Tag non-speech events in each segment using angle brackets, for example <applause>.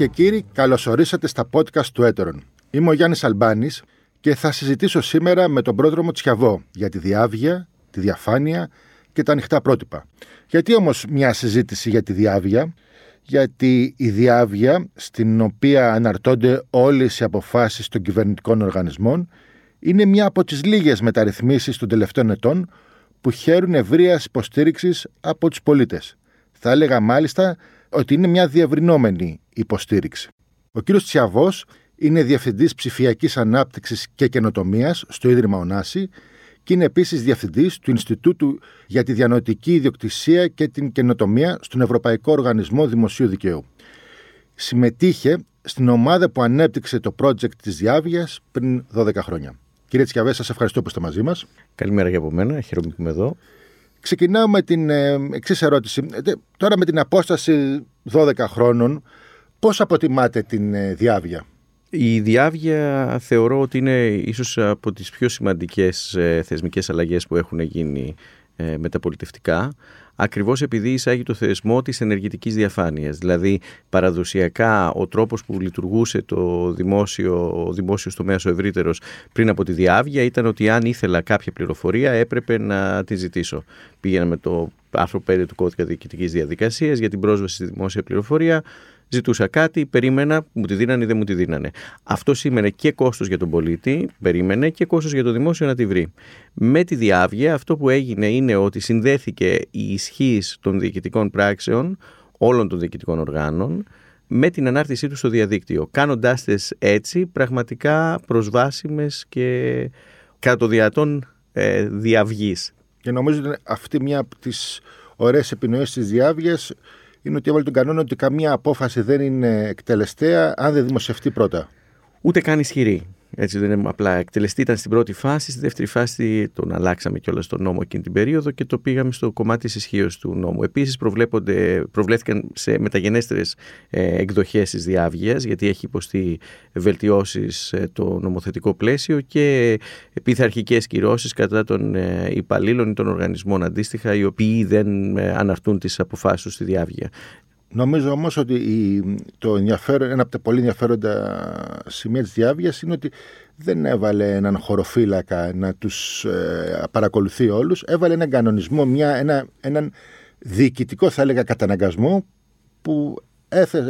και κύριοι, καλωσορίσατε στα podcast του Έτερον. Είμαι ο Γιάννης Αλμπάνης και θα συζητήσω σήμερα με τον πρόδρομο Τσιαβό για τη διάβια, τη διαφάνεια και τα ανοιχτά πρότυπα. Γιατί όμως μια συζήτηση για τη διάβια, γιατί η διάβια, στην οποία αναρτώνται όλες οι αποφάσεις των κυβερνητικών οργανισμών, είναι μια από τις λίγες μεταρρυθμίσεις των τελευταίων ετών που χαίρουν ευρείας υποστήριξης από τους πολίτες. Θα έλεγα μάλιστα ότι είναι μια διευρυνόμενη υποστήριξη. Ο κύριος Τσιαβός είναι Διευθυντής Ψηφιακής Ανάπτυξης και Καινοτομίας στο Ίδρυμα Ονάση και είναι επίσης Διευθυντής του Ινστιτούτου για τη Διανοητική Ιδιοκτησία και την Καινοτομία στον Ευρωπαϊκό Οργανισμό Δημοσίου Δικαίου. Συμμετείχε στην ομάδα που ανέπτυξε το project της Διάβιας πριν 12 χρόνια. Κύριε Τσιαβέ, σας ευχαριστώ που είστε μαζί μας. Καλημέρα και από μένα, χαίρομαι που είμαι εδώ. Ξεκινάω με την ε, εξής ερώτηση. Ε, τώρα με την απόσταση 12 χρόνων, πώς αποτιμάτε την ε, διάβια; Η διάβια θεωρώ ότι είναι ίσως από τις πιο σημαντικές ε, θεσμικές αλλαγές που έχουν γίνει ε, μεταπολιτευτικά ακριβώς επειδή εισάγει το θεσμό της ενεργητικής διαφάνειας. Δηλαδή παραδοσιακά ο τρόπος που λειτουργούσε το δημόσιο, ο δημόσιος τομέας ο ευρύτερος πριν από τη διάβγεια ήταν ότι αν ήθελα κάποια πληροφορία έπρεπε να τη ζητήσω. Πήγαινα με το άρθρο 5 του κώδικα διοικητικής διαδικασίας για την πρόσβαση στη δημόσια πληροφορία Ζητούσα κάτι, περίμενα, μου τη δίνανε ή δεν μου τη δίνανε. Αυτό σήμαινε και κόστος για τον πολίτη, περίμενε, και κόστος για το δημόσιο να τη βρει. Με τη διάβγεια αυτό που έγινε είναι ότι συνδέθηκε η ισχύς των διοικητικών πράξεων όλων των διοικητικών οργάνων με την ανάρτησή τους στο διαδίκτυο, κάνοντάς τες έτσι πραγματικά προσβάσιμες και κατά το διατόν ε, διαυγής. Και νομίζω ότι αυτή μια από τις ωραίες επινοήσεις της διάβγειας είναι ότι έβαλε τον κανόνα ότι καμία απόφαση δεν είναι εκτελεστέα αν δεν δημοσιευτεί πρώτα. Ούτε καν ισχυρή. Έτσι δεν είναι απλά εκτελεστή, ήταν στην πρώτη φάση. Στη δεύτερη φάση τον αλλάξαμε κιόλας τον νόμο εκείνη την περίοδο και το πήγαμε στο κομμάτι της ισχύως του νόμου. Επίσης, προβλέφθηκαν σε μεταγενέστερες ε, εκδοχές της διάβγειας, γιατί έχει υποστεί βελτιώσεις ε, το νομοθετικό πλαίσιο και πειθαρχικές κυρώσεις κατά των ε, υπαλλήλων ή των οργανισμών αντίστοιχα, οι οποίοι δεν αναρτούν τις αποφάσεις τους στη διάβγεια. Νομίζω όμως ότι το ενδιαφέρον, ένα από τα πολύ ενδιαφέροντα σημεία της διάβγειας είναι ότι δεν έβαλε έναν χωροφύλακα να τους ε, παρακολουθεί όλους, έβαλε έναν κανονισμό, μια, ένα, έναν διοικητικό θα έλεγα καταναγκασμό που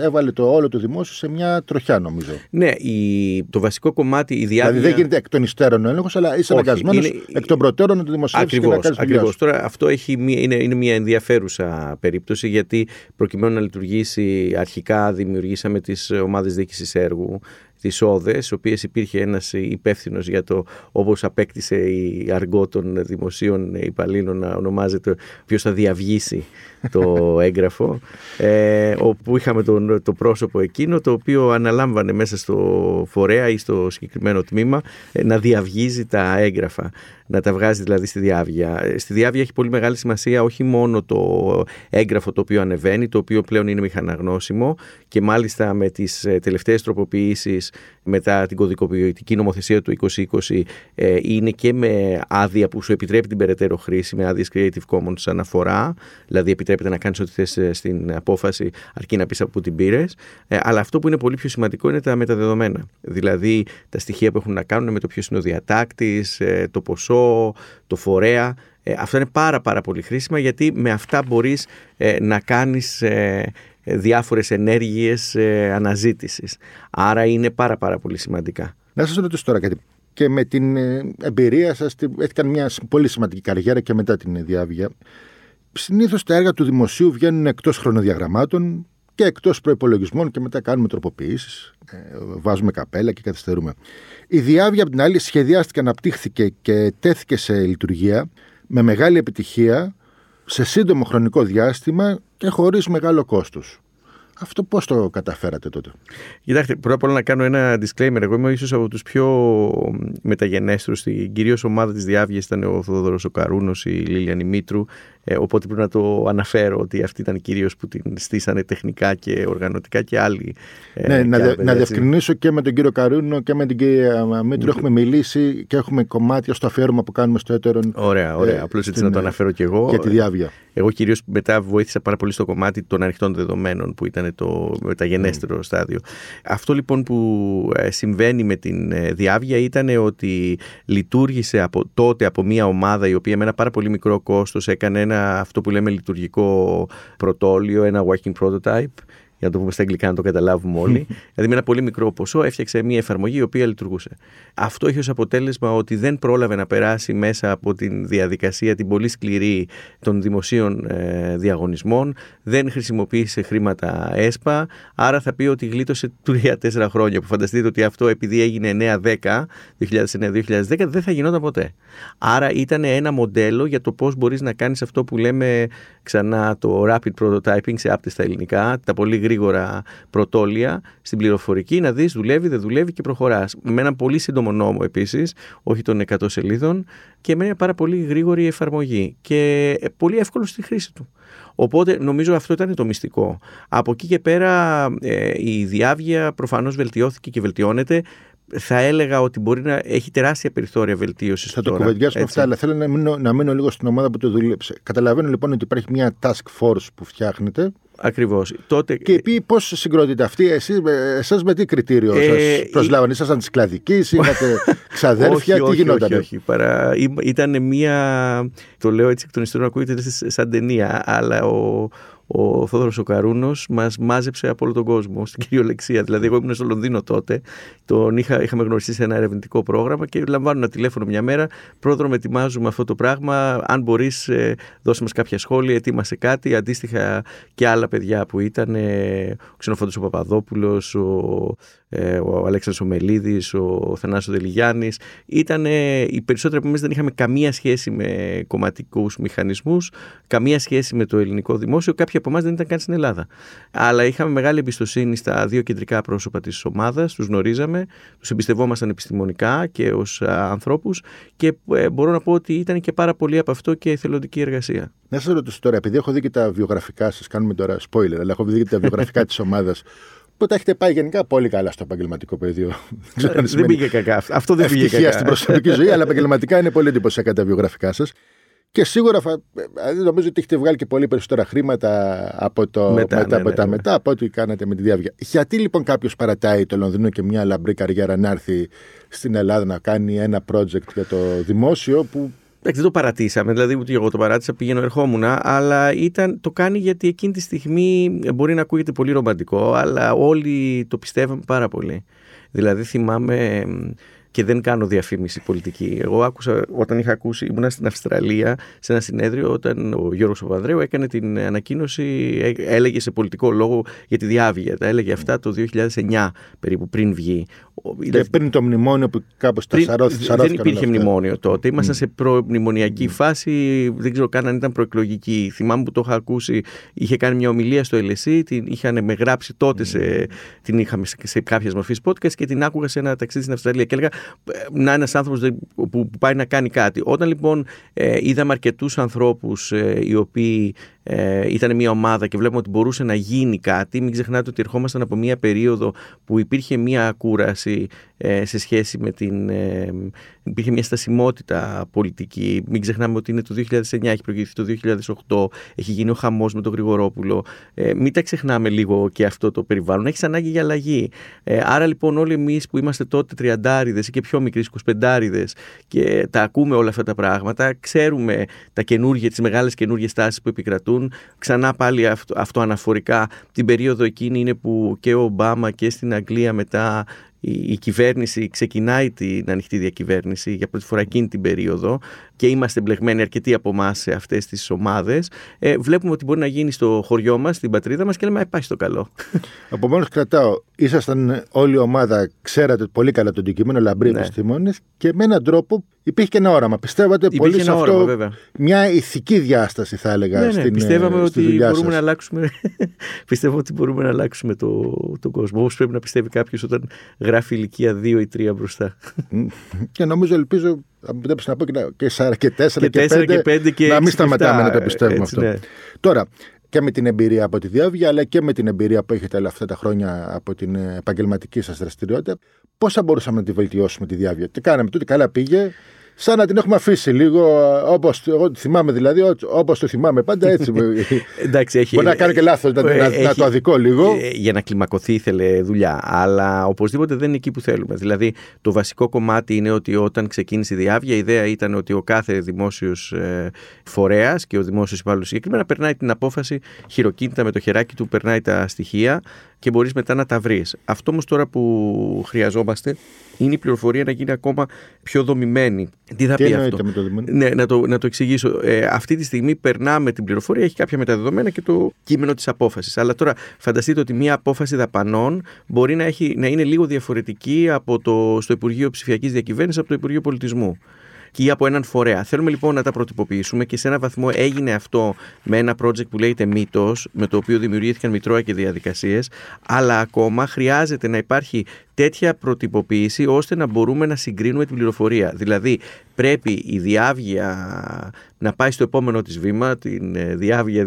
έβαλε το όλο το δημόσιο σε μια τροχιά, νομίζω. Ναι, η, το βασικό κομμάτι, η διάβια. Δηλαδή δεν γίνεται εκ των υστέρων ο έλεγχος, αλλά είσαι αναγκασμένος εκ των προτέρων να το δημοσιεύσεις και να κάνεις Ακριβώς. Τώρα αυτό έχει, είναι, είναι μια ενδιαφέρουσα περίπτωση, γιατί προκειμένου να λειτουργήσει αρχικά, δημιουργήσαμε τις ομάδες διοίκησης έργου τις όδες, οποίες υπήρχε ένας υπεύθυνος για το όπως απέκτησε η αργό των δημοσίων υπαλλήλων να ονομάζεται ποιος θα διαυγήσει το <laughs> έγγραφο ε, όπου είχαμε το, το πρόσωπο εκείνο το οποίο αναλάμβανε μέσα στο φορέα ή στο συγκεκριμένο τμήμα ε, να διαυγίζει τα έγγραφα να τα βγάζει δηλαδή στη διάβια. Ε, στη διάβια έχει πολύ μεγάλη σημασία όχι μόνο το έγγραφο το οποίο ανεβαίνει, το οποίο πλέον είναι μηχαναγνώσιμο και μάλιστα με τις ε, τελευταίες τροποποιήσεις μετά την κωδικοποιητική νομοθεσία του 2020 ε, είναι και με άδεια που σου επιτρέπει την περαιτέρω χρήση με άδειες Creative Commons αναφορά, δηλαδή επιτρέπεται να κάνεις ό,τι θες στην απόφαση αρκεί να πεις από που την πήρες. αλλά αυτό που είναι πολύ πιο σημαντικό είναι τα μεταδεδομένα, δηλαδή τα στοιχεία που έχουν να κάνουν με το ποιος είναι ο διατάκτης, το ποσό, το φορέα. Ε, αυτά είναι πάρα πάρα πολύ χρήσιμα γιατί με αυτά μπορείς ε, να κάνεις ε, διάφορες ενέργειες ε, αναζήτησης. Άρα είναι πάρα πάρα πολύ σημαντικά. Να σας ρωτήσω τώρα κάτι. Και με την εμπειρία σας, έχει κάνει μια πολύ σημαντική καριέρα και μετά την διάβγεια. Συνήθως τα έργα του δημοσίου βγαίνουν εκτός χρονοδιαγραμμάτων και εκτός προϋπολογισμών και μετά κάνουμε τροποποιήσεις, βάζουμε καπέλα και καθυστερούμε. Η διάβια, από την άλλη, σχεδιάστηκε, αναπτύχθηκε και τέθηκε σε λειτουργία με μεγάλη επιτυχία σε σύντομο χρονικό διάστημα και χωρίς μεγάλο κόστος. Αυτό πώς το καταφέρατε τότε; Κοιτάξτε, πρώτα απ' όλα να κάνω ένα disclaimer. Εγώ είμαι ίσως από τους πιο μεταγενέστερου. Στην κυρίως ομάδα της Διάβγειας ήταν ο Θοδωρός ο Καρούνος, η Λίλια Μήτρου. Ε, οπότε πρέπει να το αναφέρω ότι αυτοί ήταν κυρίως που την στήσανε τεχνικά και οργανωτικά και άλλοι. Ε, ναι, να, άλλοι, να διευκρινίσω και με τον κύριο Καρούνο και με την κυρία Μήτρου. Ναι. Έχουμε μιλήσει και έχουμε κομμάτια στο αφιέρωμα που κάνουμε στο έτερον. Ωραία, ωραία. Ε, Απλώς έτσι να το αναφέρω κι εγώ. Για τη Διάβγεια. Εγώ κυρίως μετά βοήθησα πάρα πολύ στο κομμάτι των ανοιχτών δεδομένων που ήταν το μεταγενέστερο στάδιο. Αυτό λοιπόν που συμβαίνει με την διάβια ήταν ότι λειτουργήσε από τότε από μια ομάδα η οποία με ένα πάρα πολύ μικρό κόστος έκανε ένα αυτό που λέμε λειτουργικό πρωτόλιο, ένα working prototype για να το πούμε στα αγγλικά να το καταλάβουμε όλοι. δηλαδή με ένα πολύ μικρό ποσό έφτιαξε μια εφαρμογή η οποία λειτουργούσε. Αυτό έχει ως αποτέλεσμα ότι δεν πρόλαβε να περάσει μέσα από τη διαδικασία την πολύ σκληρή των δημοσίων ε, διαγωνισμών, δεν χρησιμοποίησε χρήματα ΕΣΠΑ, άρα θα πει ότι γλίτωσε 3-4 χρόνια. Που φανταστείτε ότι αυτό επειδή έγινε 9-10, 2009-2010, δεν θα γινόταν ποτέ. Άρα ήταν ένα μοντέλο για το πώς μπορείς να κάνεις αυτό που λέμε ξανά το rapid prototyping σε άπτεστα ελληνικά, τα πολύ γρήγορα πρωτόλια στην πληροφορική, να δεις δουλεύει, δεν δουλεύει και προχωράς. Με έναν πολύ σύντομο νόμο επίσης, όχι των 100 σελίδων, και με μια πάρα πολύ γρήγορη εφαρμογή και πολύ εύκολο στη χρήση του. Οπότε νομίζω αυτό ήταν το μυστικό. Από εκεί και πέρα ε, η διάβγεια προφανώς βελτιώθηκε και βελτιώνεται θα έλεγα ότι μπορεί να έχει τεράστια περιθώρια βελτίωσης. Θα το κουβεντιάσουμε αυτά, αλλά θέλω να μείνω, να μείνω λίγο στην ομάδα που το δούλεψε. Καταλαβαίνω λοιπόν ότι υπάρχει μια task force που φτιάχνετε. Ακριβώς. Τότε... Και πει πώς συγκρότητε αυτή, εσάς με τι κριτήριο ε, σας προσλάβανε, ήσασταν της κλαδικής, <laughs> είχατε ξαδέρφια, όχι, τι γινόταν. Όχι, όχι, παρά, ήταν μία. Το λέω έτσι εκ των ιστορών, ακούγεται σαν ταινία, αλλά ο, ο Θόδωρος ο Καρούνος μας μάζεψε από όλο τον κόσμο στην κυριολεξία. Δηλαδή εγώ ήμουν στο Λονδίνο τότε, τον είχα, είχαμε γνωριστεί σε ένα ερευνητικό πρόγραμμα και λαμβάνω ένα τηλέφωνο μια μέρα, πρόεδρο με ετοιμάζουμε αυτό το πράγμα, αν μπορείς ε, δώσε μας κάποια σχόλια, ετοίμασε κάτι, αντίστοιχα και άλλα παιδιά που ήταν, ε, ο Ξενοφόντος ο Παπαδόπουλος, ο ε, ο Αλέξανδρος Ομελίδης, ο Θανάσος Δελιγιάννης. Ήταν, οι περισσότεροι από εμείς δεν είχαμε καμία σχέση με κομματικούς μηχανισμούς, καμία σχέση με το ελληνικό δημόσιο, κάποιοι από εμάς δεν ήταν καν στην Ελλάδα. Αλλά είχαμε μεγάλη εμπιστοσύνη στα δύο κεντρικά πρόσωπα της ομάδας, τους γνωρίζαμε, τους εμπιστευόμασταν επιστημονικά και ως ανθρώπους και ε, μπορώ να πω ότι ήταν και πάρα πολύ από αυτό και εθελοντική εργασία. Να σας ρωτήσω τώρα, επειδή έχω δει και τα βιογραφικά σας, κάνουμε τώρα spoiler, αλλά έχω δει και τα βιογραφικά <laughs> της ομάδας. Οπότε έχετε πάει γενικά πολύ καλά στο επαγγελματικό πεδίο. δεν, δεν πήγε κακά. Αυτό δεν πήγε κακά. στην προσωπική ζωή, αλλά επαγγελματικά είναι πολύ εντυπωσιακά τα βιογραφικά σας. Και σίγουρα δηλαδή νομίζω ότι έχετε βγάλει και πολύ περισσότερα χρήματα από, το, μετά, μετά, ναι, από ναι, τα ναι. μετά από ό,τι κάνατε με τη διάβια. Γιατί λοιπόν κάποιος παρατάει το Λονδίνο και μια λαμπρή καριέρα να έρθει στην Ελλάδα να κάνει ένα project για το δημόσιο που Εντάξει, δεν το παρατήσαμε, δηλαδή ούτε εγώ το παράτησα, πήγαινε ερχόμουν, αλλά ήταν, το κάνει γιατί εκείνη τη στιγμή μπορεί να ακούγεται πολύ ρομαντικό, αλλά όλοι το πιστεύαμε πάρα πολύ. Δηλαδή θυμάμαι και δεν κάνω διαφήμιση πολιτική. Εγώ άκουσα, όταν είχα ακούσει, ήμουν στην Αυστραλία σε ένα συνέδριο όταν ο Γιώργος Παπανδρέου έκανε την ανακοίνωση, έλεγε σε πολιτικό λόγο για τη διάβια. Τα έλεγε αυτά το 2009 περίπου πριν βγει. Και πριν το μνημόνιο που κάπως τα σαρώθηκε. Δεν υπήρχε μνημόνιο τότε. Ήμασταν σε προμνημονιακή φάση, δεν ξέρω καν αν ήταν προεκλογική. Θυμάμαι που το είχα ακούσει, είχε κάνει μια ομιλία στο LSE, την είχαν με γράψει τότε, σε, την είχαμε σε, σε κάποια μορφή podcast και την άκουγα σε ένα ταξίδι στην Αυστραλία και έλεγα να είναι ένας άνθρωπος που πάει να κάνει κάτι. Όταν λοιπόν ε, είδαμε αρκετούς ανθρώπους ε, οι οποίοι ε, ήταν μια ομάδα και βλέπουμε ότι μπορούσε να γίνει κάτι. Μην ξεχνάτε ότι ερχόμασταν από μια περίοδο που υπήρχε μια κούραση ε, σε σχέση με την. Ε, υπήρχε μια στασιμότητα πολιτική. Μην ξεχνάμε ότι είναι το 2009, έχει προηγηθεί το 2008, έχει γίνει ο χαμός με τον Γρηγορόπουλο. Ε, μην τα ξεχνάμε λίγο και αυτό το περιβάλλον. Έχεις ανάγκη για αλλαγή. Ε, άρα λοιπόν, όλοι εμείς που είμαστε τότε τριαντάριδες ή και πιο μικροί, 25 και τα ακούμε όλα αυτά τα πράγματα, ξέρουμε τα καινούργια, τις μεγάλες καινούργιες τάσεις που επικρατούν. Ξανά πάλι αυτό, αυτό αναφορικά την περίοδο εκείνη είναι που και ο Ομπάμα και στην Αγγλία μετά η, κυβέρνηση ξεκινάει την ανοιχτή διακυβέρνηση για πρώτη φορά εκείνη την περίοδο και είμαστε μπλεγμένοι αρκετοί από εμάς σε αυτές τις ομάδες. Ε, βλέπουμε ότι μπορεί να γίνει στο χωριό μας, στην πατρίδα μας και λέμε: Πάει στο καλό. <laughs> Από μόνο κρατάω, ήσασταν όλη η ομάδα, ξέρατε πολύ καλά το αντικείμενο, λαμπροί ναι. επιστήμονε και με έναν τρόπο υπήρχε και ένα όραμα. Πιστεύατε υπήρχε πολύ σε αυτό. Όραμα, μια ηθική διάσταση, θα έλεγα. Ναι, ναι, στην, πιστεύαμε στη ότι μπορούμε σας. να αλλάξουμε. <laughs> πιστεύω ότι μπορούμε να αλλάξουμε το, τον κόσμο. Όπως πρέπει να πιστεύει κάποιος όταν γράφει ηλικία 2 ή 3 μπροστά. και νομίζω, ελπίζω, να πω και 4 και 4 και 5, και να μην σταματάμε να το πιστεύουμε αυτό. Ναι. Τώρα, και με την εμπειρία από τη διάβια, αλλά και με την εμπειρία που έχετε όλα αυτά τα χρόνια από την επαγγελματική σας δραστηριότητα, πώς θα μπορούσαμε να τη βελτιώσουμε τη διάβια. Τι κάναμε τότε, καλά πήγε. Σαν να την έχουμε αφήσει λίγο όπως εγώ θυμάμαι δηλαδή, όπως το θυμάμαι πάντα έτσι. <laughs> Εντάξει, έχει, Μπορεί να κάνει και λάθος, να, να, το αδικό λίγο. Ε, για να κλιμακωθεί ήθελε δουλειά. Αλλά οπωσδήποτε δεν είναι εκεί που θέλουμε. Δηλαδή, το βασικό κομμάτι είναι ότι όταν ξεκίνησε η διάβια, η ιδέα ήταν ότι ο κάθε δημόσιος ε, φορέας και ο δημόσιος υπάλληλος συγκεκριμένα περνάει την απόφαση χειροκίνητα με το χεράκι του, περνάει τα στοιχεία και μπορείς μετά να τα βρεις. Αυτό όμως τώρα που χρειαζόμαστε είναι η πληροφορία να γίνει ακόμα πιο δομημένη. Τι θα πει αυτό; Με το ναι, να το, να το εξηγήσω. Ε, αυτή τη στιγμή περνάμε την πληροφορία, έχει κάποια μεταδεδομένα και το κείμενο της απόφασης. Αλλά τώρα φανταστείτε ότι μια απόφαση δαπανών μπορεί να, έχει, να είναι λίγο διαφορετική από το, στο Υπουργείο Ψηφιακής Διακυβέρνησης από το Υπουργείο Πολιτισμού και από έναν φορέα. Θέλουμε λοιπόν να τα προτυποποιήσουμε και σε ένα βαθμό έγινε αυτό με ένα project που λέγεται Μύτος, με το οποίο δημιουργήθηκαν μητρώα και διαδικασίες, αλλά ακόμα χρειάζεται να υπάρχει τέτοια προτυποποίηση ώστε να μπορούμε να συγκρίνουμε την πληροφορία. Δηλαδή πρέπει η διάβγεια να πάει στο επόμενο της βήμα, την ε, διάβγεια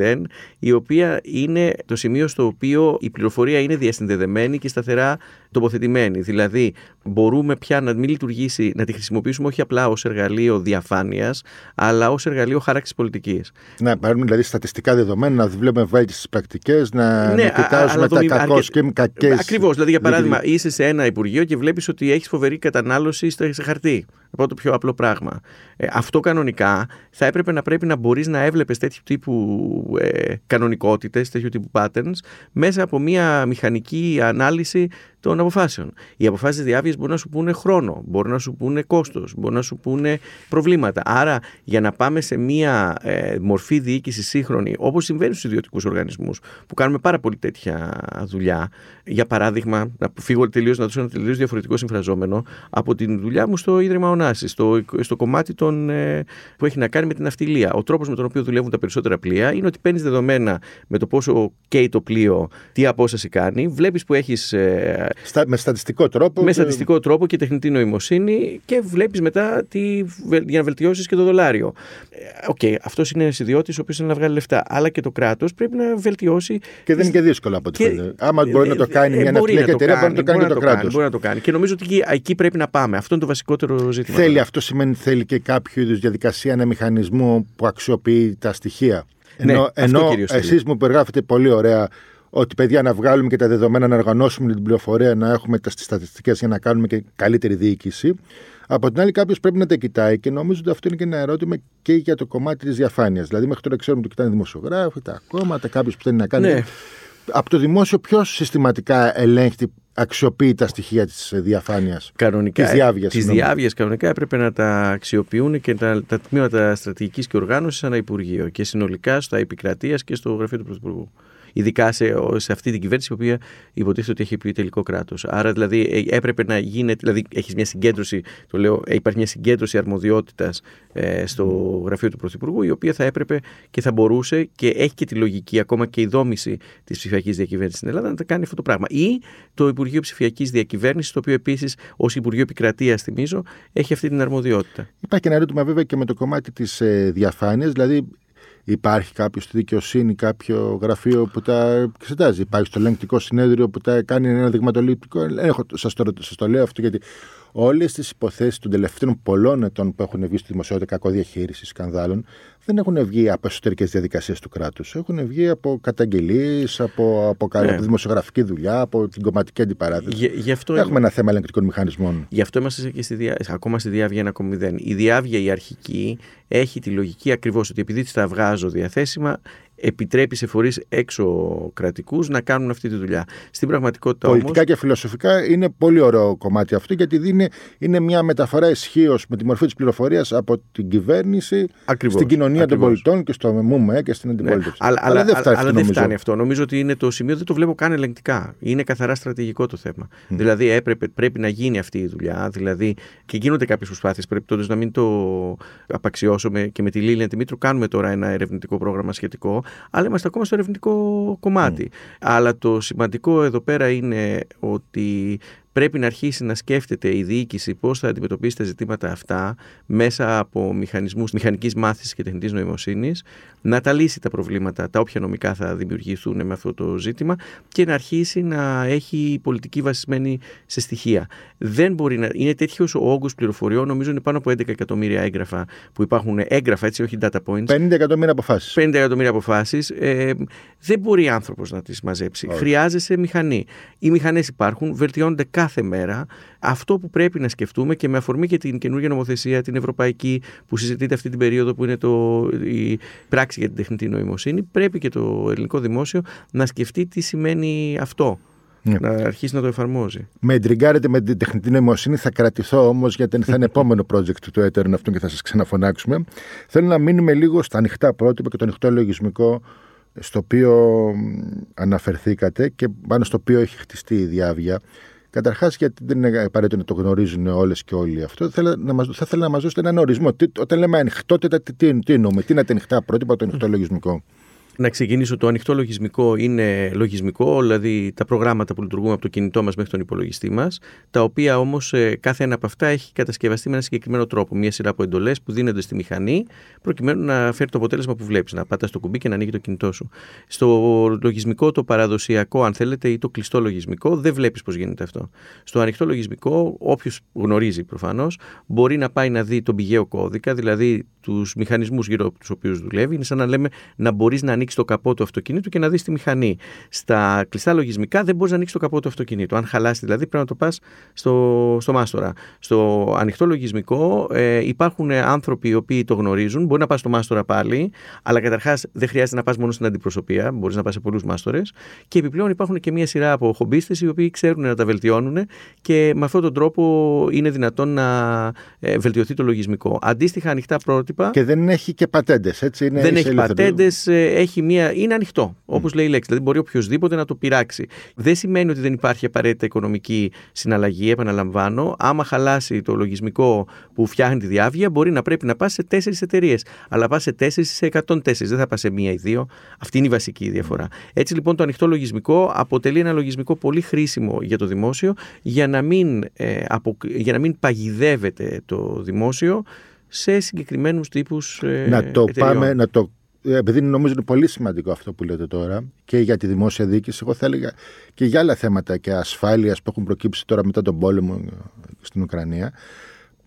2,0, η οποία είναι το σημείο στο οποίο η πληροφορία είναι διασυνδεδεμένη και σταθερά τοποθετημένη. Δηλαδή μπορούμε πια να μην λειτουργήσει, να τη χρησιμοποιήσουμε όχι απλά ως εργαλείο διαφάνειας, αλλά ως εργαλείο χάραξης πολιτικής. Να πάρουμε δηλαδή στατιστικά δεδομένα, να βλέπουμε βέλτιστες πρακτικές, να, ναι, να κοιτάζουμε τα κακός αρκε... και κακές... Ακριβώς, δηλαδή για παράδειγμα είσαι σε ένα υπουργείο και βλέπεις ότι έχεις φοβερή κατανάλωση σε χαρτί. Από το πιο απλό πράγμα. Ε, αυτό κανονικά θα έπρεπε να πρέπει να μπορείς να έβλεπες τέτοιου τύπου ε, κανονικότητες, τέτοιου τύπου patterns μέσα από μια μηχανική ανάλυση των αποφάσεων. Οι αποφάσεις διάβια μπορούν να σου πούνε χρόνο, μπορούν να σου πούνε κόστος, μπορούν να σου πούνε προβλήματα. Άρα, για να πάμε σε μία ε, μορφή διοίκηση σύγχρονη, όπως συμβαίνει στους ιδιωτικούς οργανισμούς, που κάνουμε πάρα πολύ τέτοια δουλειά, για παράδειγμα, να φύγω τελείως, να δώσω ένα τελείως διαφορετικό συμφραζόμενο από την δουλειά μου στο Ίδρυμα Ωνάση, στο, στο κομμάτι των, ε, που έχει να κάνει με την αυτιλία. Ο τρόπος με τον οποίο δουλεύουν τα περισσότερα πλοία είναι ότι παίρνεις δεδομένα με το πόσο καίει το πλοίο, τι απόσταση κάνει, βλέπεις που έχεις ε, στα, με στατιστικό τρόπο. Με και... στατιστικό τρόπο και τεχνητή νοημοσύνη και βλέπεις μετά τι, για να βελτιώσεις και το δολάριο. Ε, OK, okay, αυτός είναι ένας ιδιώτης ο οποίος θέλει να βγάλει λεφτά. Αλλά και το κράτος πρέπει να βελτιώσει. Και δεν είναι και δύσκολο από ό,τι φαίνεται. Άμα μπορεί να το κάνει ε, μια ναυτιλιακή εταιρεία, μπορεί να το κάνει και το κράτος. Μπορεί να το κάνει. Και νομίζω ότι εκεί πρέπει να πάμε. Αυτό είναι το βασικότερο ζήτημα. Θέλει, αυτό σημαίνει θέλει και κάποιο είδους διαδικασία, ένα μηχανισμό που αξιοποιεί τα στοιχεία. Ναι, ενώ, ενώ εσείς μου περιγράφετε πολύ ωραία ότι παιδιά να βγάλουμε και τα δεδομένα, να οργανώσουμε την πληροφορία, να έχουμε τις στατιστικές για να κάνουμε και καλύτερη διοίκηση. Από την άλλη, κάποιος πρέπει να τα κοιτάει και νομίζω ότι αυτό είναι και ένα ερώτημα και για το κομμάτι της διαφάνειας. Δηλαδή, μέχρι τώρα ξέρουμε ότι κοιτάνε δημοσιογράφοι, τα κόμματα, κάποιος που θέλει να κάνει. Ναι. Από το δημόσιο, ποιος συστηματικά ελέγχει αξιοποιεί τα στοιχεία της διαφάνειας, κανονικά, της διάβγειας. Τις διάβγειες κανονικά έπρεπε να τα αξιοποιούν και τα, τα τμήματα στρατηγικής και οργάνωσης ένα Υπουργείο και συνολικά στα επικρατείας και στο γραφείο του Πρωθυπουργού ειδικά σε, σε αυτή την κυβέρνηση, η οποία υποτίθεται ότι έχει πει τελικό κράτος. Άρα δηλαδή ε, έπρεπε να γίνεται, δηλαδή έχεις μια συγκέντρωση, το λέω, ε, υπάρχει μια συγκέντρωση αρμοδιότητας ε, στο γραφείο του Πρωθυπουργού, η οποία θα έπρεπε και θα μπορούσε και έχει και τη λογική, ακόμα και η δόμηση της ψηφιακής διακυβέρνησης στην Ελλάδα, να τα κάνει αυτό το πράγμα. Ή το Υπουργείο Ψηφιακής Διακυβέρνησης, το οποίο επίσης ως Υπουργείο Επικρατείας, θυμίζω, έχει αυτή την αρμοδιότητα. Υπάρχει ένα ερώτημα βέβαια και με το κομμάτι της ε, διαφάνειας, δηλαδή Υπάρχει κάποιο στη δικαιοσύνη, κάποιο γραφείο που τα εξετάζει. Υπάρχει στο ελεγκτικό συνέδριο που τα κάνει ένα δειγματοληπτικό έλεγχο. Σας το, σας το λέω αυτό γιατί όλες τις υποθέσεις των τελευταίων πολλών ετών που έχουν βγει στη δημοσιότητα κακοδιαχείρισης σκανδάλων δεν έχουν βγει από εσωτερικές διαδικασίες του κράτους. Έχουν βγει από καταγγελίες, από, από, ναι. δημοσιογραφική δουλειά, από την κομματική αντιπαράθεση. Γι, αυτό Έχουμε ένα θέμα ελεγκτικών μηχανισμών. Γι' αυτό είμαστε και στη διά, ακόμα στη διάβγεια 1,0. Η διάβγεια η αρχική έχει τη λογική ακριβώς ότι επειδή της τα βγάζω διαθέσιμα, επιτρέπει σε φορείς έξω κρατικούς να κάνουν αυτή τη δουλειά. Στην πραγματικότητα Πολιτικά όμως... και φιλοσοφικά είναι πολύ ωραίο κομμάτι αυτό, γιατί δίνει, είναι μια μεταφορά ισχύως με τη μορφή της πληροφορίας από την κυβέρνηση Ακριβώς. στην κοινωνία Ακριβώς. των πολιτών και στο ΜΜΕ και στην ναι. αντιπολίτευση. Ναι. Αλλά, αλλά, δεν φτάνει, αλλά δεν φτάνει αυτό. Νομίζω ότι είναι το σημείο, δεν το βλέπω καν ελεγκτικά. Είναι καθαρά στρατηγικό το θέμα. Mm. Δηλαδή έπρεπε, πρέπει να γίνει αυτή η δουλειά. Δηλαδή, και γίνονται κάποιες προσπάθειες. Πρέπει τότε να μην το απαξιώσουμε και με τη Λίλια Δημήτρου κάνουμε τώρα ένα ερευνητικό πρόγραμμα σχετικό αλλά είμαστε ακόμα στο ερευνητικό κομμάτι. Αλλά το σημαντικό εδώ πέρα είναι ότι πρέπει να αρχίσει να σκέφτεται η διοίκηση πώς θα αντιμετωπίσει τα ζητήματα αυτά μέσα από μηχανισμούς μηχανικής μάθησης και τεχνητής νοημοσύνης, να τα λύσει τα προβλήματα, τα όποια νομικά θα δημιουργηθούν με αυτό το ζήτημα και να αρχίσει να έχει πολιτική βασισμένη σε στοιχεία. Δεν μπορεί να. Είναι τέτοιος ο όγκος πληροφοριών, νομίζω είναι πάνω από 11 εκατομμύρια έγγραφα που υπάρχουν έγγραφα, έτσι, όχι data points. 50 εκατομμύρια αποφάσεις. 50 εκατομμύρια αποφάσεις. Ε, δεν μπορεί άνθρωπος να τις μαζέψει. Όχι. Χρειάζεσαι μηχανή. Οι μηχανές υπάρχουν, βελτιώνονται κάθε μέρα. Αυτό που πρέπει να σκεφτούμε και με αφορμή και την καινούργια νομοθεσία, την ευρωπαϊκή, που συζητείται αυτή την περίοδο που είναι το, η πράξη για την τεχνητή νοημοσύνη, πρέπει και το ελληνικό δημόσιο να σκεφτεί τι σημαίνει αυτό. Ναι. Να αρχίσει να το εφαρμόζει. Με εντριγκάρετε με την τεχνητή νοημοσύνη. Θα κρατηθώ όμως γιατί θα είναι <laughs> επόμενο project του Έτερν αυτό και θα σας ξαναφωνάξουμε. Θέλω να μείνουμε λίγο στα ανοιχτά πρότυπα και το ανοιχτό λογισμικό στο οποίο αναφερθήκατε και πάνω στο οποίο έχει χτιστεί η διάβια. Καταρχάς, γιατί δεν είναι απαραίτητο να το γνωρίζουν όλες και όλοι αυτό, θα, να μας, θα ήθελα να μας δώσετε έναν ορισμό. Τι, όταν λέμε ανοιχτότητα, τι, τι, τι εννοούμε, τι είναι τα ανοιχτά πρότυπα, το ανοιχτό λογισμικό; Να ξεκινήσω. Το ανοιχτό λογισμικό είναι λογισμικό, δηλαδή τα προγράμματα που λειτουργούν από το κινητό μας μέχρι τον υπολογιστή μας, τα οποία όμως ε, κάθε ένα από αυτά έχει κατασκευαστεί με ένα συγκεκριμένο τρόπο. Μία σειρά από εντολές που δίνονται στη μηχανή, προκειμένου να φέρει το αποτέλεσμα που βλέπεις, να πατάς το κουμπί και να ανοίγει το κινητό σου. Στο λογισμικό, το παραδοσιακό, αν θέλετε, ή το κλειστό λογισμικό, δεν βλέπεις πώς γίνεται αυτό. Στο ανοιχτό λογισμικό, όποιος γνωρίζει προφανώς, μπορεί να πάει να δει τον πηγαίο κώδικα, δηλαδή τους μηχανισμούς γύρω από τους οποίους δουλεύει. Είναι σαν να λέμε να μπορείς να ανοίξεις το καπό του αυτοκινήτου και να δεις τη μηχανή. Στα κλειστά λογισμικά δεν μπορείς να ανοίξεις το καπό του αυτοκινήτου. Αν χαλάσει δηλαδή πρέπει να το πας στο, στο μάστορα. Στο ανοιχτό λογισμικό ε, υπάρχουν άνθρωποι οι οποίοι το γνωρίζουν. Μπορεί να πας στο μάστορα πάλι, αλλά καταρχάς δεν χρειάζεται να πας μόνο στην αντιπροσωπεία. Μπορείς να πας σε πολλούς μάστορες. Και επιπλέον υπάρχουν και μια σειρά από χομπίστες οι οποίοι ξέρουν να τα βελτιώνουν και με αυτόν τον τρόπο είναι δυνατόν να ε, βελτιωθεί το λογισμικό. Αντίστοιχα, ανοιχτά πρότυπα. Και δεν έχει και πατέντες, έτσι. Είναι δεν έχει πατέντες, ε, έχει μια... είναι ανοιχτό, όπως mm. λέει η λέξη. Δηλαδή μπορεί οποιοδήποτε να το πειράξει. Δεν σημαίνει ότι δεν υπάρχει απαραίτητα οικονομική συναλλαγή, επαναλαμβάνω. Άμα χαλάσει το λογισμικό που φτιάχνει τη διάβια, μπορεί να πρέπει να πας σε τέσσερις εταιρείες. Αλλά πας σε τέσσερις σε 104. Δεν θα πας σε μία ή δύο. Αυτή είναι η βασική διαφορά. Έτσι λοιπόν το ανοιχτό λογισμικό αποτελεί ένα λογισμικό πολύ χρήσιμο για το δημόσιο για να μην, ε, απο... για να μην παγιδεύεται το δημόσιο σε συγκεκριμένους τύπους ε, να το πάμε, να το επειδή νομίζω είναι πολύ σημαντικό αυτό που λέτε τώρα και για τη δημόσια διοίκηση, εγώ θα έλεγα και για άλλα θέματα και ασφάλειας που έχουν προκύψει τώρα μετά τον πόλεμο στην Ουκρανία,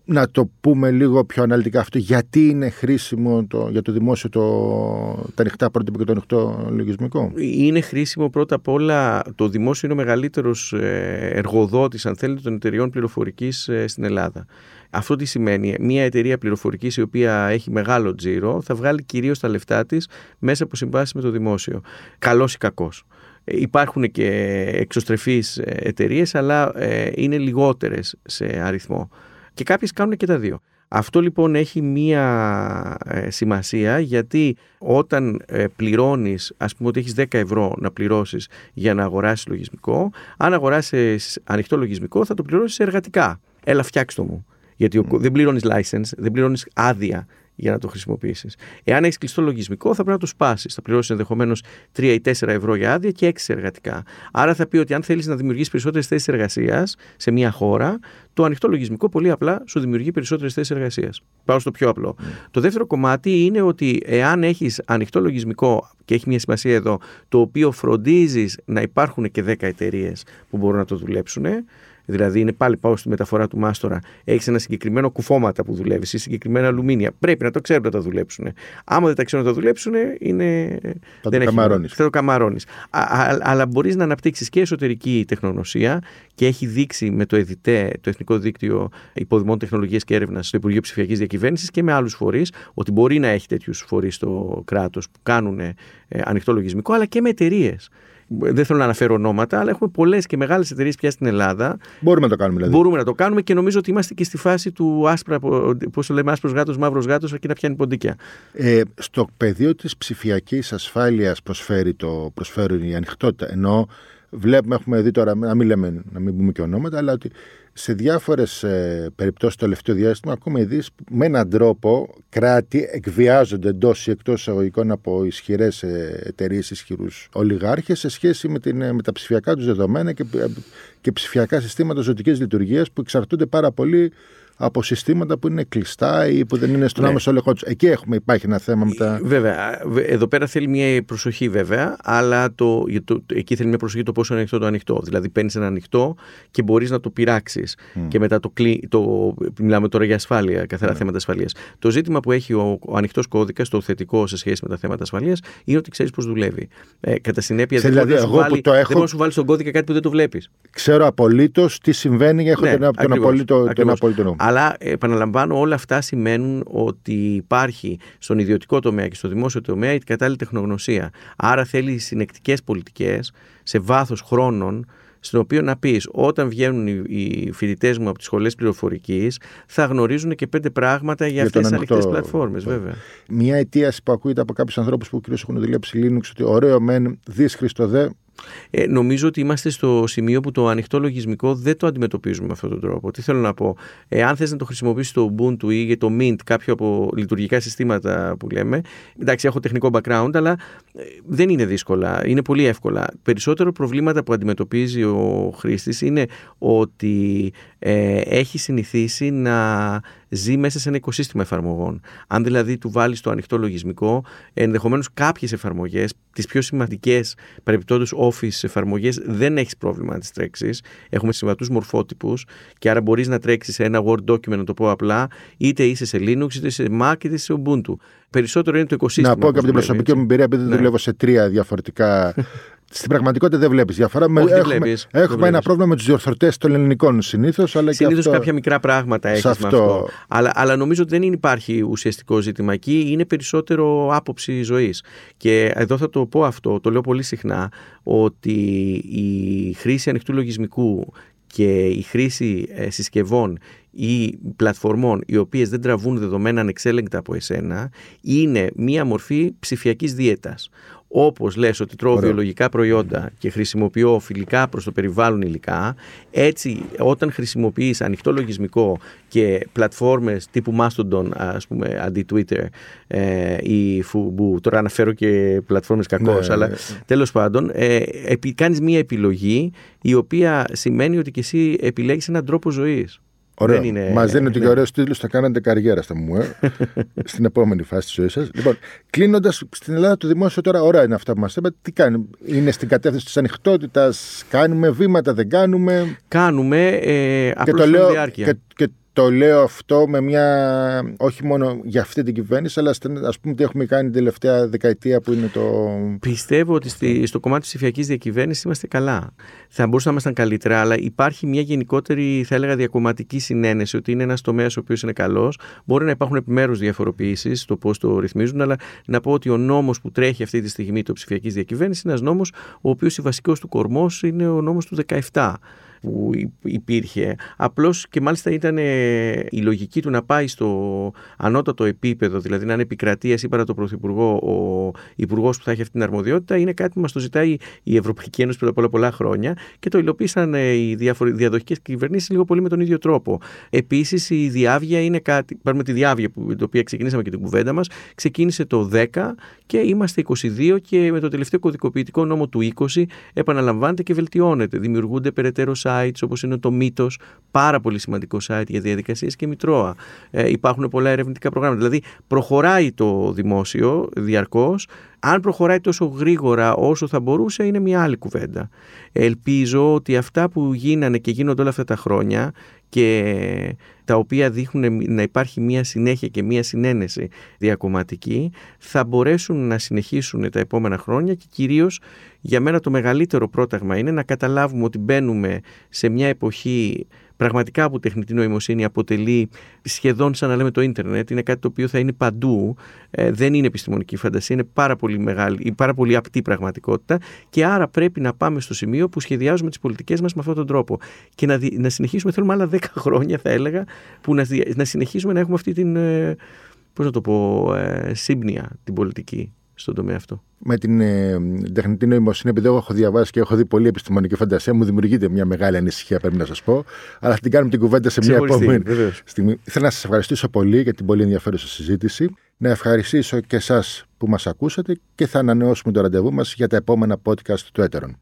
να το πούμε λίγο πιο αναλυτικά αυτό, γιατί είναι χρήσιμο το, για το δημόσιο το, τα ανοιχτά πρότυπα και το ανοιχτό λογισμικό; Είναι χρήσιμο πρώτα απ' όλα, το δημόσιο είναι ο μεγαλύτερος ε, εργοδότης, αν θέλετε, των εταιριών πληροφορικής ε, στην Ελλάδα. Αυτό τι σημαίνει, μια εταιρεία πληροφορικής η οποία έχει μεγάλο τζίρο θα βγάλει κυρίως τα λεφτά της μέσα από συμβάσεις με το δημόσιο. Καλός ή κακός. Υπάρχουν και εξωστρεφείς εταιρείες, αλλά ε, είναι λιγότερες σε αριθμό. Και κάποιες κάνουν και τα δύο. Αυτό λοιπόν έχει μία ε, σημασία γιατί όταν ε, πληρώνεις, ας πούμε ότι έχεις 10 ευρώ να πληρώσεις για να αγοράσεις λογισμικό, αν αγοράσεις ανοιχτό λογισμικό θα το πληρώσεις εργατικά. Έλα φτιάξτε το μου. Γιατί mm. δεν πληρώνεις license, δεν πληρώνεις άδεια για να το χρησιμοποιήσεις. Εάν έχεις κλειστό λογισμικό, θα πρέπει να το σπάσεις. Θα πληρώσεις ενδεχομένως 3 ή 4 ευρώ για άδεια και 6 εργατικά. Άρα θα πει ότι αν θέλεις να δημιουργήσεις περισσότερες θέσεις εργασίας σε μια χώρα, το ανοιχτό λογισμικό πολύ απλά σου δημιουργεί περισσότερες θέσεις εργασίας. Πάω στο πιο απλό. Mm. Το δεύτερο κομμάτι είναι ότι εάν έχεις ανοιχτό λογισμικό, και έχει μια σημασία εδώ, το οποίο φροντίζεις να υπάρχουν και 10 εταιρείες που μπορούν να το δουλέψουν, Δηλαδή, είναι πάλι πάω στη μεταφορά του μάστορα. Έχεις ένα συγκεκριμένο κουφώματα που δουλεύεις ή συγκεκριμένα αλουμίνια. Πρέπει να το ξέρουν να τα δουλέψουν. Άμα δεν τα ξέρουν να τα δουλέψουν, είναι. Θα δεν το καμαρώνεις. Θα το καμαρώνεις. Αλλά μπορείς να αναπτύξεις και εσωτερική τεχνογνωσία και έχει δείξει με το ΕΔΙΤΕ, το Εθνικό Δίκτυο Υποδημών Τεχνολογίας και Έρευνας στο Υπουργείο Ψηφιακής Διακυβέρνησης και με άλλους φορείς, ότι μπορεί να έχει τέτοιους φορείς στο κράτος που κάνουν ε, ανοιχτό λογισμικό, αλλά και με εταιρείες δεν θέλω να αναφέρω ονόματα, αλλά έχουμε πολλές και μεγάλες εταιρείες πια στην Ελλάδα. Μπορούμε να το κάνουμε, δηλαδή. Μπορούμε να το κάνουμε και νομίζω ότι είμαστε και στη φάση του άσπρα, πώς το λέμε, άσπρος γάτος, μαύρος γάτος, αρκεί να πιάνει ποντίκια. Ε, στο πεδίο της ψηφιακής ασφάλειας προσφέρει, το, προσφέρει η ανοιχτότητα. Ενώ βλέπουμε, έχουμε δει τώρα, να μην, λέμε, να μην πούμε και ονόματα, αλλά ότι σε διάφορες ε, περιπτώσεις το τελευταίο διάστημα ακούμε ειδήσει που με έναν τρόπο κράτη εκβιάζονται εντός ή εκτός εισαγωγικών από ισχυρές εταιρείες, ισχυρούς ολιγάρχες σε σχέση με, την, με τα ψηφιακά τους δεδομένα και, και ψηφιακά συστήματα ζωτικής λειτουργίας που εξαρτούνται πάρα πολύ από συστήματα που είναι κλειστά ή που δεν είναι στον ναι. άμεσο έλεγχο τους. Εκεί έχουμε, υπάρχει ένα θέμα με τα. Βέβαια. Εδώ πέρα θέλει μια προσοχή βέβαια, αλλά το, το, εκεί θέλει μια προσοχή το πόσο είναι ανοιχτό το ανοιχτό. Δηλαδή παίρνεις ένα ανοιχτό και μπορείς να το πειράξεις. Mm. Και μετά το, το. Μιλάμε τώρα για ασφάλεια, καθαρά mm. θέματα ασφαλείας. Το ζήτημα που έχει ο, ο ανοιχτός κώδικας, το θετικό σε σχέση με τα θέματα ασφαλείας, είναι ότι ξέρεις πώς δουλεύει. Ε, κατά συνέπεια, δεν δηλαδή, μπορεί να, έχω... δεν σου βάλει στον κώδικα κάτι που δεν το βλέπεις. Ξέρω απολύτως τι συμβαίνει, έχω ναι, τον, τον, απολύτω, τον απολύτω νόμο. Αλλά επαναλαμβάνω, όλα αυτά σημαίνουν ότι υπάρχει στον ιδιωτικό τομέα και στο δημόσιο τομέα η κατάλληλη τεχνογνωσία. Άρα θέλει συνεκτικές πολιτικές σε βάθος χρόνων στην οποία να πεις όταν βγαίνουν οι φοιτητές μου από τις σχολές πληροφορικής, θα γνωρίζουν και πέντε πράγματα για, για αυτές τις ανοιχτές πλατφόρμες, βέβαια. Μια αιτίαση που ακούγεται από κάποιους ανθρώπους που κυρίω έχουν δουλέψει Linux ότι ωραίο μεν, δύσκολο δε, ε, νομίζω ότι είμαστε στο σημείο που το ανοιχτό λογισμικό δεν το αντιμετωπίζουμε με αυτόν τον τρόπο. Τι θέλω να πω; Ε, αν θες να το χρησιμοποιήσεις το Ubuntu ή το Mint, κάποιο από λειτουργικά συστήματα που λέμε. Εντάξει, έχω τεχνικό background, αλλά ε, δεν είναι δύσκολα. Είναι πολύ εύκολα. Περισσότερο προβλήματα που αντιμετωπίζει ο χρήστης είναι ότι ε, έχει συνηθίσει να ζει μέσα σε ένα οικοσύστημα εφαρμογών. Αν δηλαδή του βάλεις το ανοιχτό λογισμικό, ενδεχομένως κάποιες εφαρμογές, τις πιο σημαντικές παρεμπιπτόντω office εφαρμογές, δεν έχεις πρόβλημα να τις τρέξεις. Έχουμε συμβατούς μορφότυπους και άρα μπορείς να τρέξεις ένα Word document, να το πω απλά, είτε είσαι σε Linux, είτε σε Mac, είτε σε Ubuntu. Περισσότερο είναι το οικοσύστημα. Να πω και από την προσωπική μου εμπειρία, επειδή ναι. δουλεύω σε τρία διαφορετικά <laughs> Στην πραγματικότητα δεν βλέπεις διαφορά. Όχι, έχουμε βλέπεις, έχουμε ένα πρόβλημα με τους διορθωτές των ελληνικών συνήθως. Συνήθως αυτό... κάποια μικρά πράγματα έχεις αυτό. αυτό. Αλλά, αλλά νομίζω ότι δεν υπάρχει ουσιαστικό ζήτημα εκεί. Είναι περισσότερο άποψη ζωής. Και εδώ θα το πω αυτό, το λέω πολύ συχνά, ότι η χρήση ανοιχτού λογισμικού και η χρήση ε, συσκευών ή πλατφορμών οι οποίες δεν τραβούν δεδομένα ανεξέλεγκτα από εσένα είναι μία μορφή ψηφιακής δίαιτας. Όπως λες ότι τρώω βιολογικά προϊόντα και χρησιμοποιώ φιλικά προς το περιβάλλον υλικά, έτσι όταν χρησιμοποιείς ανοιχτό λογισμικό και πλατφόρμες τύπου Mastodon, ας πούμε, αντί Twitter ε, ή Fubu, τώρα αναφέρω και πλατφόρμες κακώς, ναι, αλλά ναι. τέλος πάντων, ε, κάνεις μία επιλογή η οποία σημαίνει ότι και εσύ επιλέγεις έναν τρόπο ζωής. Ωραίο. Είναι... Μας δίνει ότι ναι. ωραίος τίτλος θα κάνετε καριέρα στα μου, ε, <laughs> στην επόμενη φάση της ζωής σας. Λοιπόν, κλείνοντας, στην Ελλάδα το δημόσιο τώρα, ωραία είναι αυτά που μας είπατε. Τι κάνει, είναι στην κατεύθυνση της ανοιχτότητας, κάνουμε βήματα, δεν κάνουμε; Κάνουμε, ε, απλώς και το διάρκεια. Και, και το λέω αυτό με μια. όχι μόνο για αυτή την κυβέρνηση, αλλά ας πούμε τι έχουμε κάνει την τελευταία δεκαετία που είναι το. Πιστεύω ότι στη, στο κομμάτι της ψηφιακής διακυβέρνησης είμαστε καλά. Θα μπορούσαμε να ήμασταν καλύτερα, αλλά υπάρχει μια γενικότερη, θα έλεγα, διακομματική συνένεση ότι είναι ένας τομέας ο οποίος είναι καλός. Μπορεί να υπάρχουν επιμέρους διαφοροποιήσεις στο πώς το ρυθμίζουν, αλλά να πω ότι ο νόμος που τρέχει αυτή τη στιγμή το ψηφιακής διακυβέρνησης είναι ένας νόμος ο οποίος η βασικός του κορμός είναι ο νόμος του 17 που υπήρχε. Απλώς και μάλιστα ήταν η λογική του να πάει στο ανώτατο επίπεδο, δηλαδή να είναι επικρατείας ή παρά το Πρωθυπουργό ο Υπουργός που θα έχει αυτή την αρμοδιότητα, είναι κάτι που μας το ζητάει η Ευρωπαϊκή Ένωση πριν από πολλά, πολλά χρόνια και το υλοποίησαν ε, οι διαδοχικές κυβερνήσεις λίγο πολύ με τον ίδιο τρόπο. Επίσης, η διάβια είναι κάτι. Πάρουμε τη διάβια που την οποία ξεκινήσαμε και την κουβέντα μας. Ξεκίνησε το 10 και είμαστε 22 και με το τελευταίο κωδικοποιητικό νόμο του 20 επαναλαμβάνεται και βελτιώνεται. Δημιουργούνται περαιτέρω sites όπως είναι το Μύτος, πάρα πολύ σημαντικό site για διαδικασίες και μητρώα. Ε, υπάρχουν πολλά ερευνητικά προγράμματα. Δηλαδή προχωράει το δημόσιο διαρκώς. Αν προχωράει τόσο γρήγορα όσο θα μπορούσε είναι μια άλλη κουβέντα. Ελπίζω ότι αυτά που γίνανε και γίνονται όλα αυτά τα χρόνια και τα οποία δείχνουν να υπάρχει μια συνέχεια και μια συνένεση διακομματική θα μπορέσουν να συνεχίσουν τα επόμενα χρόνια και κυρίως για μένα το μεγαλύτερο πρόταγμα είναι να καταλάβουμε ότι μπαίνουμε σε μια εποχή πραγματικά που τεχνητή νοημοσύνη αποτελεί σχεδόν σαν να λέμε το ίντερνετ, είναι κάτι το οποίο θα είναι παντού, ε, δεν είναι επιστημονική φαντασία, είναι πάρα πολύ μεγάλη, πάρα πολύ απτή πραγματικότητα και άρα πρέπει να πάμε στο σημείο που σχεδιάζουμε τις πολιτικές μας με αυτόν τον τρόπο. Και να, να συνεχίσουμε, θέλουμε άλλα 10 <laughs> χρόνια θα έλεγα, που να, να συνεχίσουμε να έχουμε αυτή την, ε, πώς να το πω, ε, σύμπνοια την πολιτική στον τομέα αυτό. Με την ε, τεχνητή νοημοσύνη, επειδή εγώ έχω διαβάσει και έχω δει πολύ επιστημονική φαντασία, μου δημιουργείται μια μεγάλη ανησυχία, πρέπει να σας πω. Αλλά θα την κάνουμε την κουβέντα σε μια επόμενη στιγμή. Θέλω να σας ευχαριστήσω πολύ για την πολύ ενδιαφέρουσα συζήτηση. Να ευχαριστήσω και εσάς που μας ακούσατε και θα ανανεώσουμε το ραντεβού μας για τα επόμενα podcast του Έτερον.